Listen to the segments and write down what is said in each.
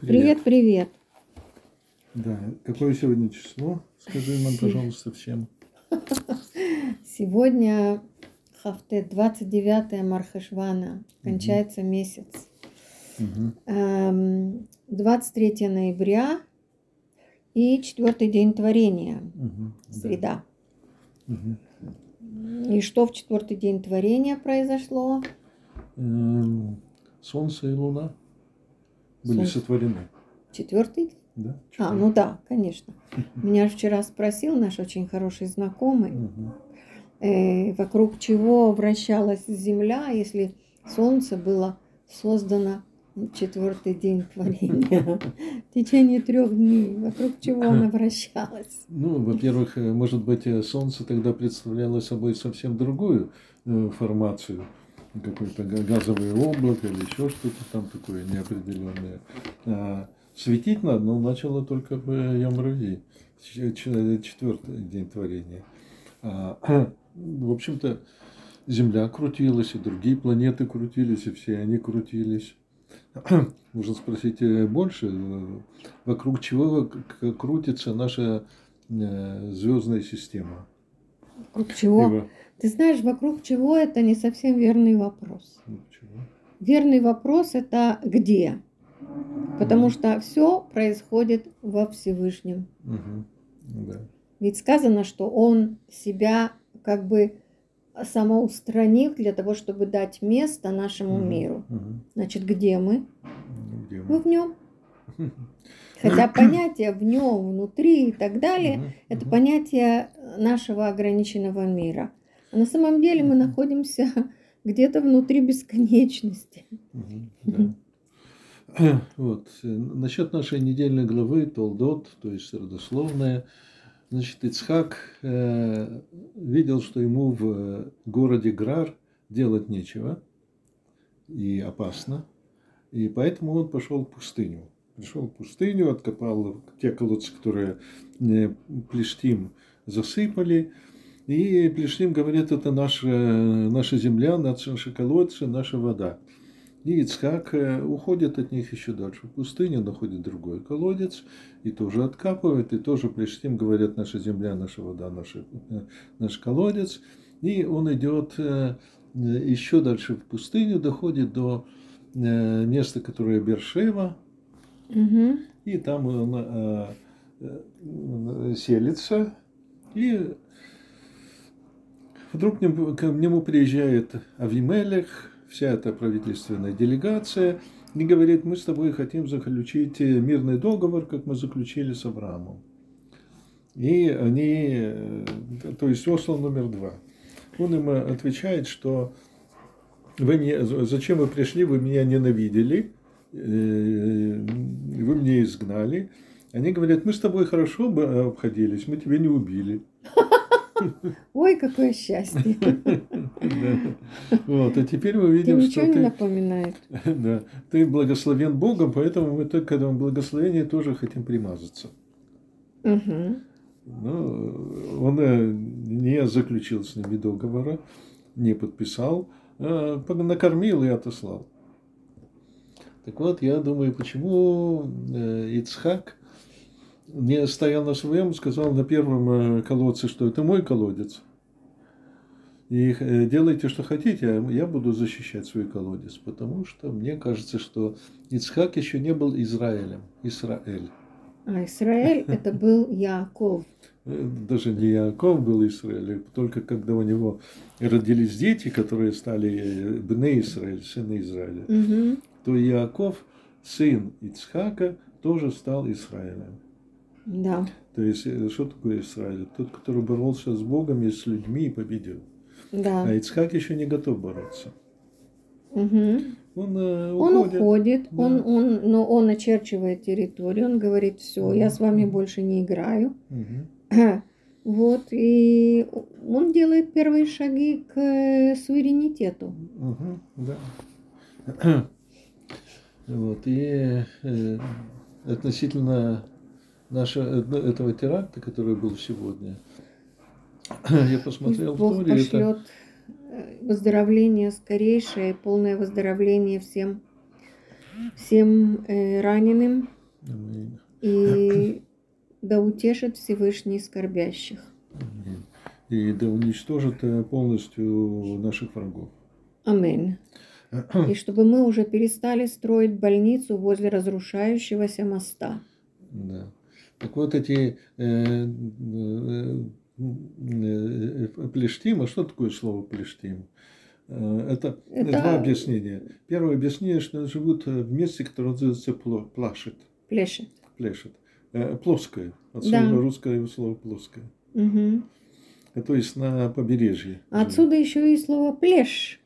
Привет, привет. Да, какое сегодня число? Скажи нам, пожалуйста, всем. Сегодня Хафте 29 Мархашвана. Кончается месяц. Мгм. Эм, 23 ноября и четвертый день творения. Да. Среда. Мгм. И что в четвертый день творения произошло? Эм, Солнце и Луна были Солнце. сотворены. Четвертый? Да? А, ну да, конечно. Меня вчера спросил наш очень хороший знакомый, э, вокруг чего вращалась Земля, если Солнце было создано четвертый день творения. В течение трех дней. Вокруг чего она вращалась? Ну, во-первых, э, может быть, э, Солнце тогда представляло собой совсем другую формацию. Какое-то га- газовое облако или еще что-то там такое неопределенное. А светить надо, но начало только в Ямрави, четвертый день творения. А, в общем-то, Земля крутилась, и другие планеты крутились, и все они крутились. Можно спросить э, больше, э, вокруг чего крутится наша звездная система. Вокруг чего? Ива, Ты знаешь, вокруг чего это не совсем верный вопрос. ну? Верный вопрос это где? Потому что все происходит во Всевышнем. Мгм. Да. Ведь сказано, что он себя как бы самоустранил для того, чтобы дать место нашему Мгм. миру. Мгм. Значит, где мы? Ну, где Мы мы? в нем. Хотя понятие в нем, внутри и так далее, Мгм. это Мгм. понятие нашего ограниченного мира. А на самом деле мы находимся где-то внутри бесконечности. Да. Вот. э, Насчет нашей недельной главы Толдот, то есть родословная, значит, Ицхак э, видел, что ему в городе Грар делать нечего и опасно, и поэтому он пошел в пустыню. Пришел в пустыню, откопал те колодцы, которые э, Плештим засыпали, и Плештим говорит, это наша, наша земля, наши колодцы, наша вода. И Ицхак э, уходит от них еще дальше в пустыню, находит другой колодец и тоже откапывает, и тоже Плештим говорят, наша земля, наша вода, наш, наш колодец. И он идет э, э, еще дальше в пустыню, доходит до э, места, которое Бершева, Мгм. и там он э, э, селится, и вдруг к нему, приезжает Авимелех, вся эта правительственная делегация, и говорит, мы с тобой хотим заключить э, мирный договор, как мы заключили с Авраамом. И они, э, то есть Осло номер два. Он им отвечает, что вы мне, зачем вы пришли, вы меня ненавидели, вы меня изгнали. Они говорят, мы с тобой хорошо обходились, мы тебя не убили. Ой, какое счастье. Вот, а теперь мы видим, ничего что не ты, напоминает? да, ты благословен Богом, поэтому мы только к этому благословению тоже хотим примазаться. Ну, он э, не заключил с ними договора, не подписал, а накормил и отослал. Так вот, я думаю, почему э, Ицхак не стоял на своем, сказал на первом э, колодце, что это мой колодец. И э, делайте, что хотите, а я буду защищать свой колодец. Потому что мне кажется, что Ицхак еще не был Израилем. Израиль. А Израиль это был Яков. Даже не Яков был Израиль, только когда у него родились дети, которые стали Бне Израиль, сыны Израиля, Мгм. То Яков, сын Ицхака, тоже стал Израилем. Да. То есть, э, что такое Израиль? Тот, который боролся с Богом и с людьми и победил. Да. А Ицхак еще не готов бороться. Мгм. Он, э, Он уходит. уходит, Да. он, он, но он очерчивает территорию, он говорит, все, я с вами больше не играю. Мгм. Вот, и он делает первые шаги к э, суверенитету. Мгм, да. Вот, и э, относительно нашего, э, этого теракта, который был сегодня, я посмотрел в Бог Торе, это пошлет э, выздоровление скорейшее, полное выздоровление всем всем э, раненым Аминь. и да утешит Всевышний скорбящих. Аминь. И да уничтожит э, полностью наших врагов. Аминь. И чтобы мы уже перестали строить больницу возле разрушающегося моста. Да. Так вот эти э, э, э, плештим, а что такое слово плештим? Э, Это, Это- два объяснения. Первое объяснение, что живут в месте, которое называется плашет, Плешет. плешет. Э, Плоское. Отсюда Да. русское слово плоское. Э, То есть на побережье. Отсюда еще и слово плеш.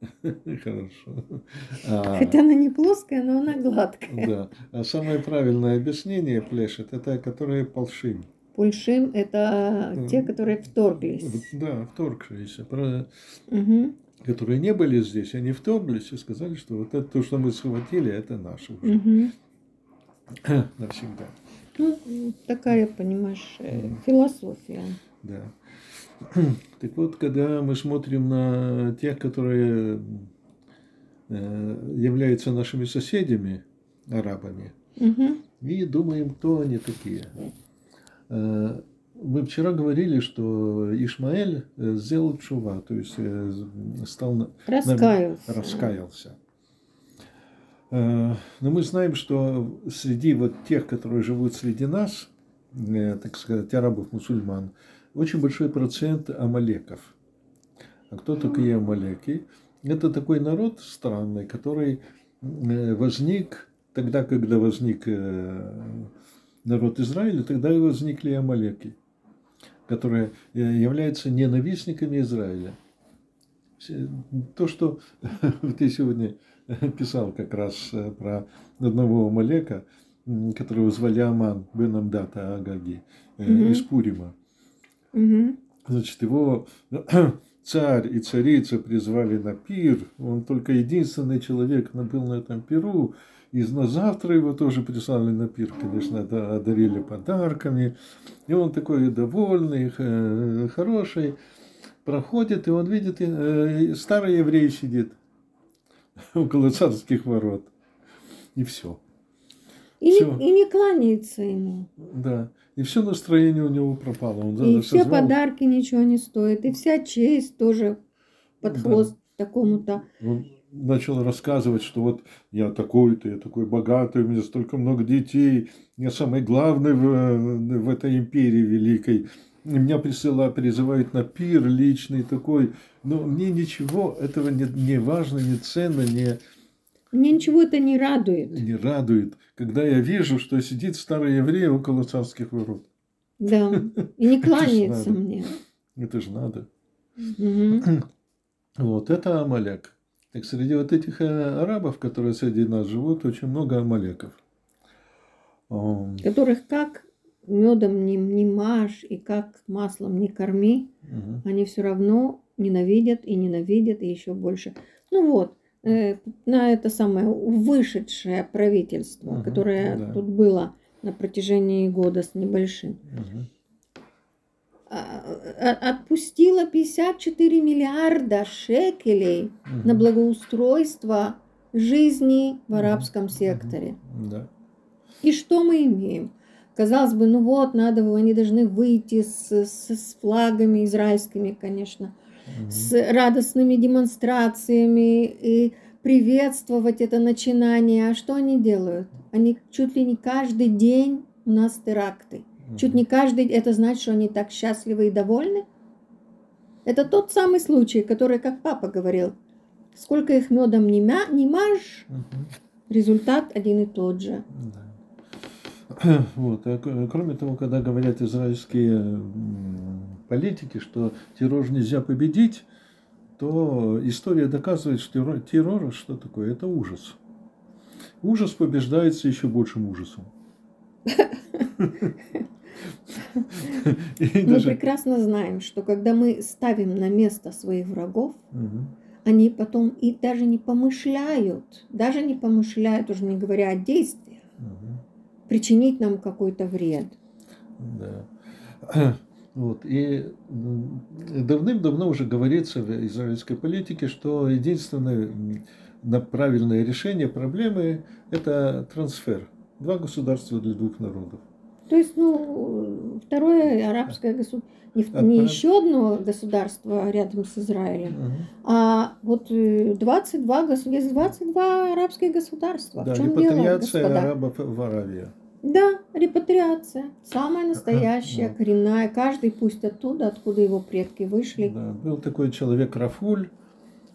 Хорошо. А, Хотя она не плоская, но она гладкая. да. А самое правильное объяснение плешет, это которые полшим. Пульшим это Мгм. те, которые вторглись. Да, вторгшиеся. Про- Мгм. которые не были здесь, они вторглись и сказали, что вот это то, что мы схватили, это наше уже Мгм. навсегда. Ну, такая, понимаешь, э, Мгм. философия. Да. Так вот, когда мы смотрим на тех, которые э, являются нашими соседями, арабами, Мгм. и думаем, кто они такие. Э, Мы вчера говорили, что Ишмаэль э, сделал чува, то есть э, стал Раскаялся. раскаялся. Э, Но мы знаем, что среди вот тех, которые живут среди нас, э, так сказать, арабов-мусульман, очень большой процент амалеков. А кто такие амалеки? Это такой народ странный, который э, возник тогда, когда возник э, народ Израиля, тогда и возникли амалеки, которые э, являются ненавистниками Израиля. То, что ты сегодня писал как раз про одного Амалека, которого звали Аман бен Амдата Агаги Мгм. из Пурима. Значит, его царь и царица призвали на пир. Он только единственный человек был на этом пиру. И на завтра его тоже прислали на пир, конечно, да, одарили подарками. И он такой довольный, хороший. Проходит, и он видит, э, старый еврей сидит около царских ворот. И все. И, Всё. не, и не кланяется ему. Да. И все настроение у него пропало. Он И все созвал- подарки ничего не стоят. И вся честь тоже под Да. хвост такому-то. Он начал рассказывать, что вот я такой-то, я такой богатый, у меня столько много детей, я самый главный в, в этой империи великой. Меня присылают, призывают на пир личный такой, но мне ничего этого не, не важно, не ценно, не, Мне ничего это не радует. не радует, когда я вижу, что сидит старый еврей около царских ворот. Да. И не кланяется мне. Это же надо. Вот это Амалек. Так среди вот этих э, арабов, которые среди нас живут, очень много амалеков. Ам, Которых как медом не, не мажь и как маслом не корми, мгм. они все равно ненавидят и ненавидят и еще больше. Ну вот, на это самое вышедшее правительство, Мгм, которое да. тут было на протяжении года с небольшим, Мгм. а- а- отпустило 54 миллиарда шекелей на Мгм. благоустройство жизни в арабском секторе. Да. И что мы имеем? Казалось бы, ну вот, надо, они должны выйти с, с- с флагами израильскими, конечно, С радостными демонстрациями и приветствовать это начинание. А что они делают? Они чуть ли не каждый день у нас теракты. Чуть Мгм. не каждый, это значит, что они так счастливы и довольны? Это тот самый случай, который, как папа говорил, сколько их медом не, мя, не мажь, Мгм. результат один и тот же. Да. Вот. а к- кроме того, когда говорят израильские политики, что террор нельзя победить, то история доказывает, что террор, террор что такое? Это ужас. Ужас побеждается еще большим ужасом. Мы прекрасно знаем, что когда мы ставим на место своих врагов, они потом и даже не помышляют, даже не помышляют, уже не говоря о действиях, причинить нам какой-то вред. Да. Вот. И давным-давно уже говорится в израильской политике, что на правильное решение проблемы – это трансфер. Два государства для двух народов. То есть, ну, второе арабское государство, не, не еще одно государство рядом с Израилем, Мгм. а вот э, 22, гос- есть 22 арабские государства. Да, в чем дело, господа? арабов в Аравию. Да, репатриация. Самая настоящая, Да. коренная. Каждый пусть оттуда, откуда его предки вышли. Да, был такой человек Рафуль,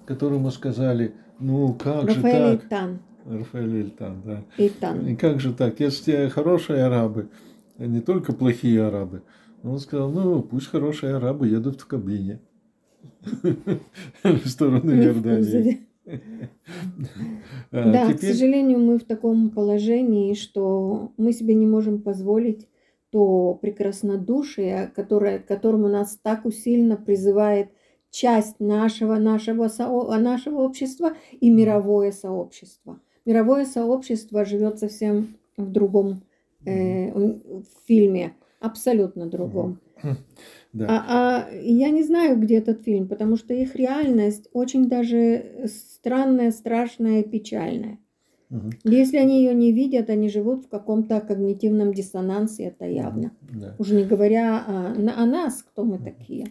которому сказали, ну как же Рафаэль так? Эйтан. Рафаэль Ильтан, да. Эйтан. И как же так? Если хорошие арабы, а не только плохие арабы. Он сказал, ну пусть хорошие арабы едут в кабине. В сторону Иордании. А Да, к сожалению, мы в таком положении, что мы себе не можем позволить то прекраснодушие, которое, к которому нас так усиленно призывает часть нашего, нашего, соо- нашего общества и мировое сообщество. Мировое сообщество живет совсем в другом э, в фильме, абсолютно другом. Да. А, а я не знаю, где этот фильм, потому что их реальность очень даже странная, страшная и печальная. Мгм. Если они ее не видят, они живут в каком-то когнитивном диссонансе, это явно. Да. Уже не говоря о, о нас, кто мы такие.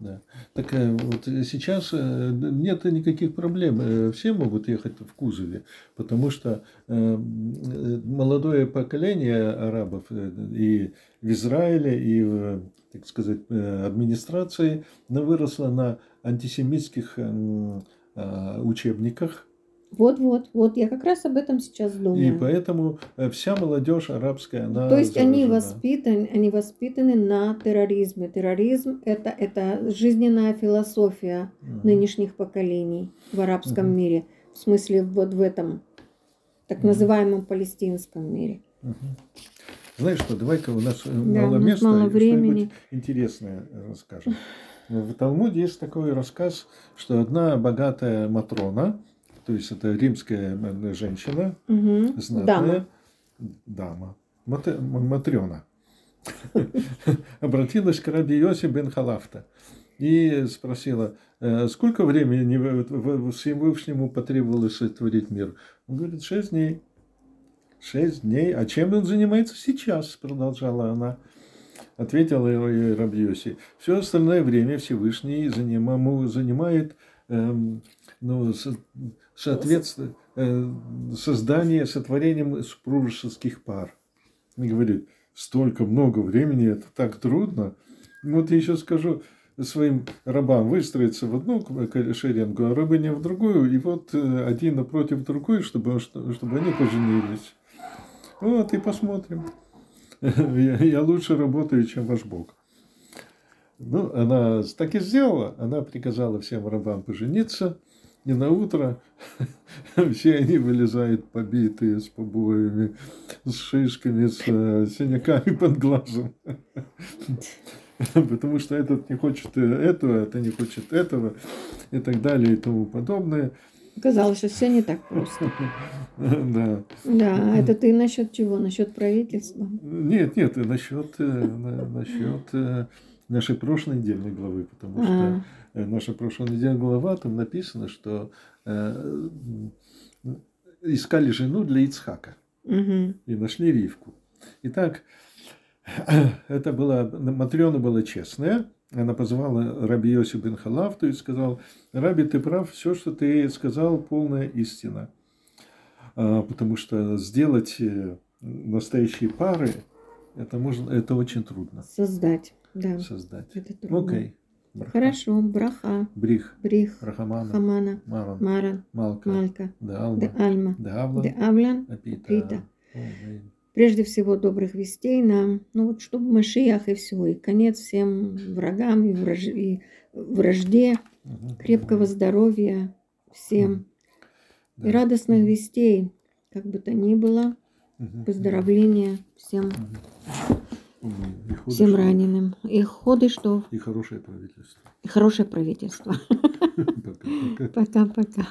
Да. Так э, вот э, сейчас э, нет никаких проблем. Все могут ехать в кузове, потому что молодое поколение арабов и в Израиле, и в, так сказать, администрации выросло на антисемитских а, учебниках. Вот-вот, вот я как раз об этом сейчас И думаю. поэтому э, вся молодежь арабская, она То есть они заражена. воспитаны, они воспитаны на терроризме. Терроризм это, это жизненная философия Мгм. нынешних поколений в арабском Мгм. мире. В смысле, вот в этом так Мгм. называемом палестинском мире. Мгм. Знаешь что, давай-ка у нас э, Да, мало у нас места, мало и времени. интересное расскажем. В Талмуде есть такой рассказ, что одна богатая Матрона, то есть это римская э, женщина, Мгм. знатная, Дама. дама, Мате- М- Матрена, обратилась к раби Йоси бен Халафта и спросила, «Э, сколько времени вы- вы- Всевышнему потребовалось сотворить мир? Он говорит, шесть дней. Шесть дней. А чем он занимается сейчас? Продолжала она. Ответила ей раби Йоси. Все остальное время Всевышний занимает эм, ну, со- соответственно, э, создание, сотворением супружеских пар. И говорит, столько много времени, это так трудно. Вот я еще скажу своим рабам выстроиться в одну шеренгу, а рабыня в другую, и вот э, один напротив другой, чтобы, что- чтобы они поженились. Вот, и посмотрим. Я, я лучше работаю, чем ваш Бог. Ну, она так и сделала. Она приказала всем рабам пожениться. И на утро все они вылезают побитые, с побоями, с шишками, с э, синяками под глазом. Потому что этот не хочет э, этого, это не хочет этого, и так далее, и тому подобное. Оказалось, что все не так просто. Да. Да, это ты насчет чего? Насчет правительства? Нет, нет, насчет, э, на- насчет нашей прошлой недельной главы, потому что А, э, наша прошлая недельная глава, там написано, что э, искали жену для Ицхака мгм. и нашли Ривку. Итак, это была, Матрена была честная, она позвала Раби Йоси бен Халафту и сказал, Раби, ты прав, все, что ты сказал, полная истина. А, Потому что сделать э, настоящие пары, это, можно, это очень трудно Создать, да. создать. Это трудно. Окей. Браха. Хорошо, браха, Брих, брих, Рахамана, хамана, Маран, маран, Малка, малька, Даалма, де альма, Давла, де авлян. Апита. Апита. Прежде всего, добрых вестей нам, ну вот, чтобы Машиях и все, и конец всем врагам и, враж... и вражде, Мгм. крепкого здоровья всем. Да. и радостных вестей, как бы то ни было, Мгм. выздоровления всем, Мгм. И ходы, всем раненым. И ходы, что И хорошее правительство. и хорошее правительство. Пока-пока.